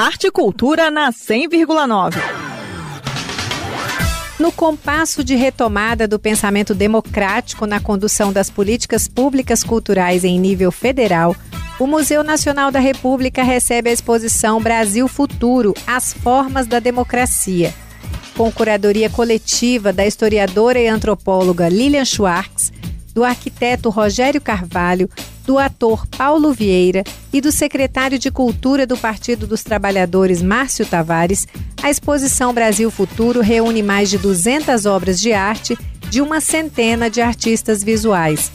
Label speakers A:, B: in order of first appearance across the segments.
A: Arte e Cultura na 100,9.
B: No compasso de retomada do pensamento democrático na condução das políticas públicas culturais em nível federal, o Museu Nacional da República recebe a exposição Brasil Futuro As Formas da Democracia. Com curadoria coletiva da historiadora e antropóloga Lilian Schwartz, do arquiteto Rogério Carvalho, do ator Paulo Vieira e do secretário de Cultura do Partido dos Trabalhadores Márcio Tavares, a exposição Brasil Futuro reúne mais de 200 obras de arte de uma centena de artistas visuais.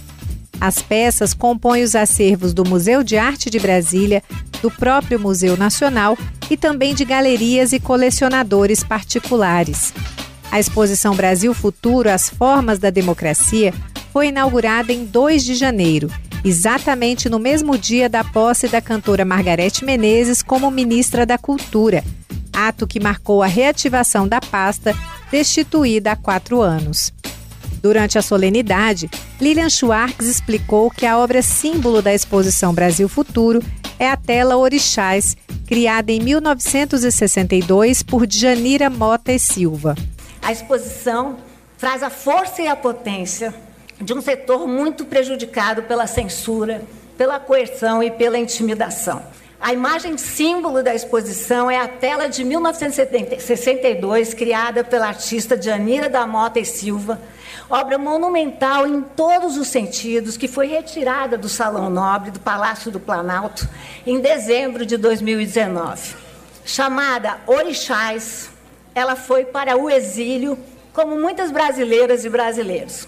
B: As peças compõem os acervos do Museu de Arte de Brasília, do próprio Museu Nacional e também de galerias e colecionadores particulares. A exposição Brasil Futuro As Formas da Democracia foi inaugurada em 2 de janeiro, exatamente no mesmo dia da posse da cantora Margarete Menezes como ministra da Cultura, ato que marcou a reativação da pasta destituída há quatro anos. Durante a solenidade, Lilian Schwartz explicou que a obra símbolo da exposição Brasil Futuro é a tela Orixás, criada em 1962 por Janira Mota e Silva.
C: A exposição traz a força e a potência de um setor muito prejudicado pela censura, pela coerção e pela intimidação. A imagem símbolo da exposição é a tela de 1962, criada pela artista Janira da Mota e Silva, obra monumental em todos os sentidos, que foi retirada do Salão Nobre do Palácio do Planalto em dezembro de 2019. Chamada Orixás, ela foi para o exílio, como muitas brasileiras e brasileiros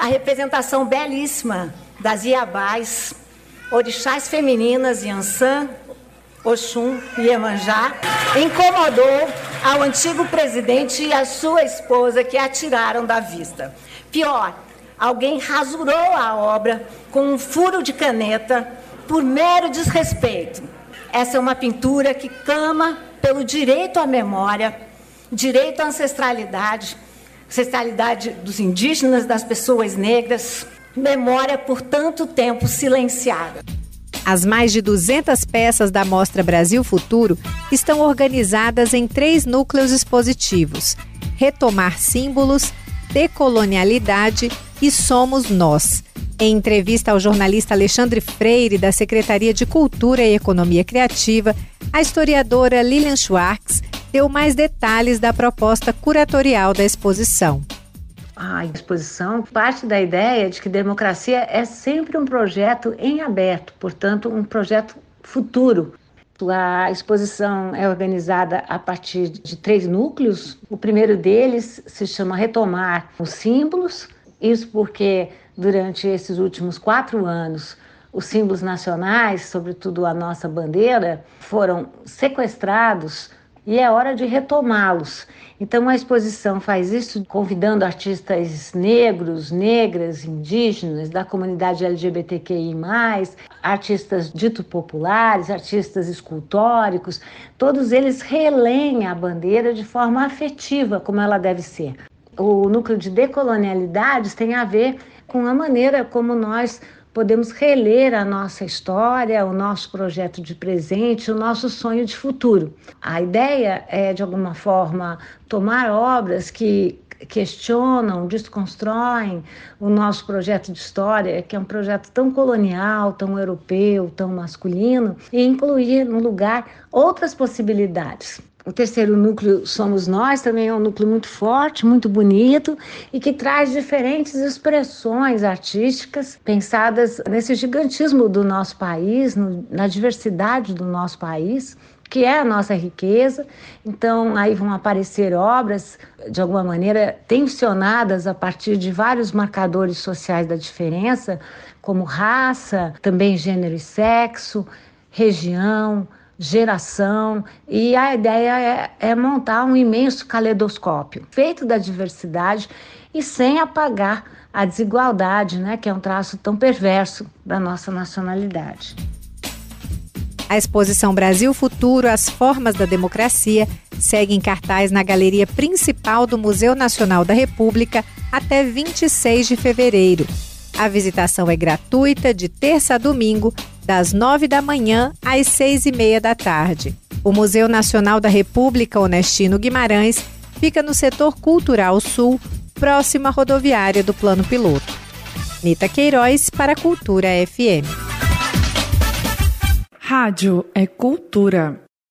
C: a representação belíssima das Iabás, orixás femininas Yansan, Oxum e Iemanjá, incomodou ao antigo presidente e a sua esposa que atiraram da vista. Pior, alguém rasurou a obra com um furo de caneta por mero desrespeito. Essa é uma pintura que clama pelo direito à memória, direito à ancestralidade, ancestralidade dos indígenas, das pessoas negras, memória por tanto tempo silenciada.
B: As mais de 200 peças da Mostra Brasil Futuro estão organizadas em três núcleos expositivos: Retomar Símbolos, Decolonialidade e Somos Nós. Em entrevista ao jornalista Alexandre Freire, da Secretaria de Cultura e Economia Criativa, a historiadora Lilian Schwartz deu mais detalhes da proposta curatorial da exposição.
D: A exposição parte da ideia de que democracia é sempre um projeto em aberto, portanto, um projeto futuro. A exposição é organizada a partir de três núcleos. O primeiro deles se chama Retomar os Símbolos, isso porque durante esses últimos quatro anos os símbolos nacionais, sobretudo a nossa bandeira, foram sequestrados e é hora de retomá-los. Então a exposição faz isso convidando artistas negros, negras, indígenas, da comunidade LGBTQI+, artistas dito populares, artistas escultóricos, todos eles releem a bandeira de forma afetiva, como ela deve ser. O núcleo de decolonialidades tem a ver com a maneira como nós podemos reler a nossa história, o nosso projeto de presente, o nosso sonho de futuro. A ideia é, de alguma forma, tomar obras que questionam, desconstroem o nosso projeto de história, que é um projeto tão colonial, tão europeu, tão masculino, e incluir no lugar outras possibilidades. O terceiro núcleo somos nós, também é um núcleo muito forte, muito bonito e que traz diferentes expressões artísticas pensadas nesse gigantismo do nosso país, no, na diversidade do nosso país, que é a nossa riqueza. Então, aí vão aparecer obras, de alguma maneira, tensionadas a partir de vários marcadores sociais da diferença, como raça, também gênero e sexo, região geração, e a ideia é, é montar um imenso caleidoscópio feito da diversidade e sem apagar a desigualdade, né, que é um traço tão perverso da nossa nacionalidade.
B: A exposição Brasil Futuro As Formas da Democracia segue em cartaz na galeria principal do Museu Nacional da República até 26 de fevereiro. A visitação é gratuita de terça a domingo das nove da manhã às seis e meia da tarde. O Museu Nacional da República Onestino Guimarães fica no setor cultural sul, próximo à rodoviária do Plano Piloto. Nita Queiroz para Cultura FM.
A: Rádio é cultura.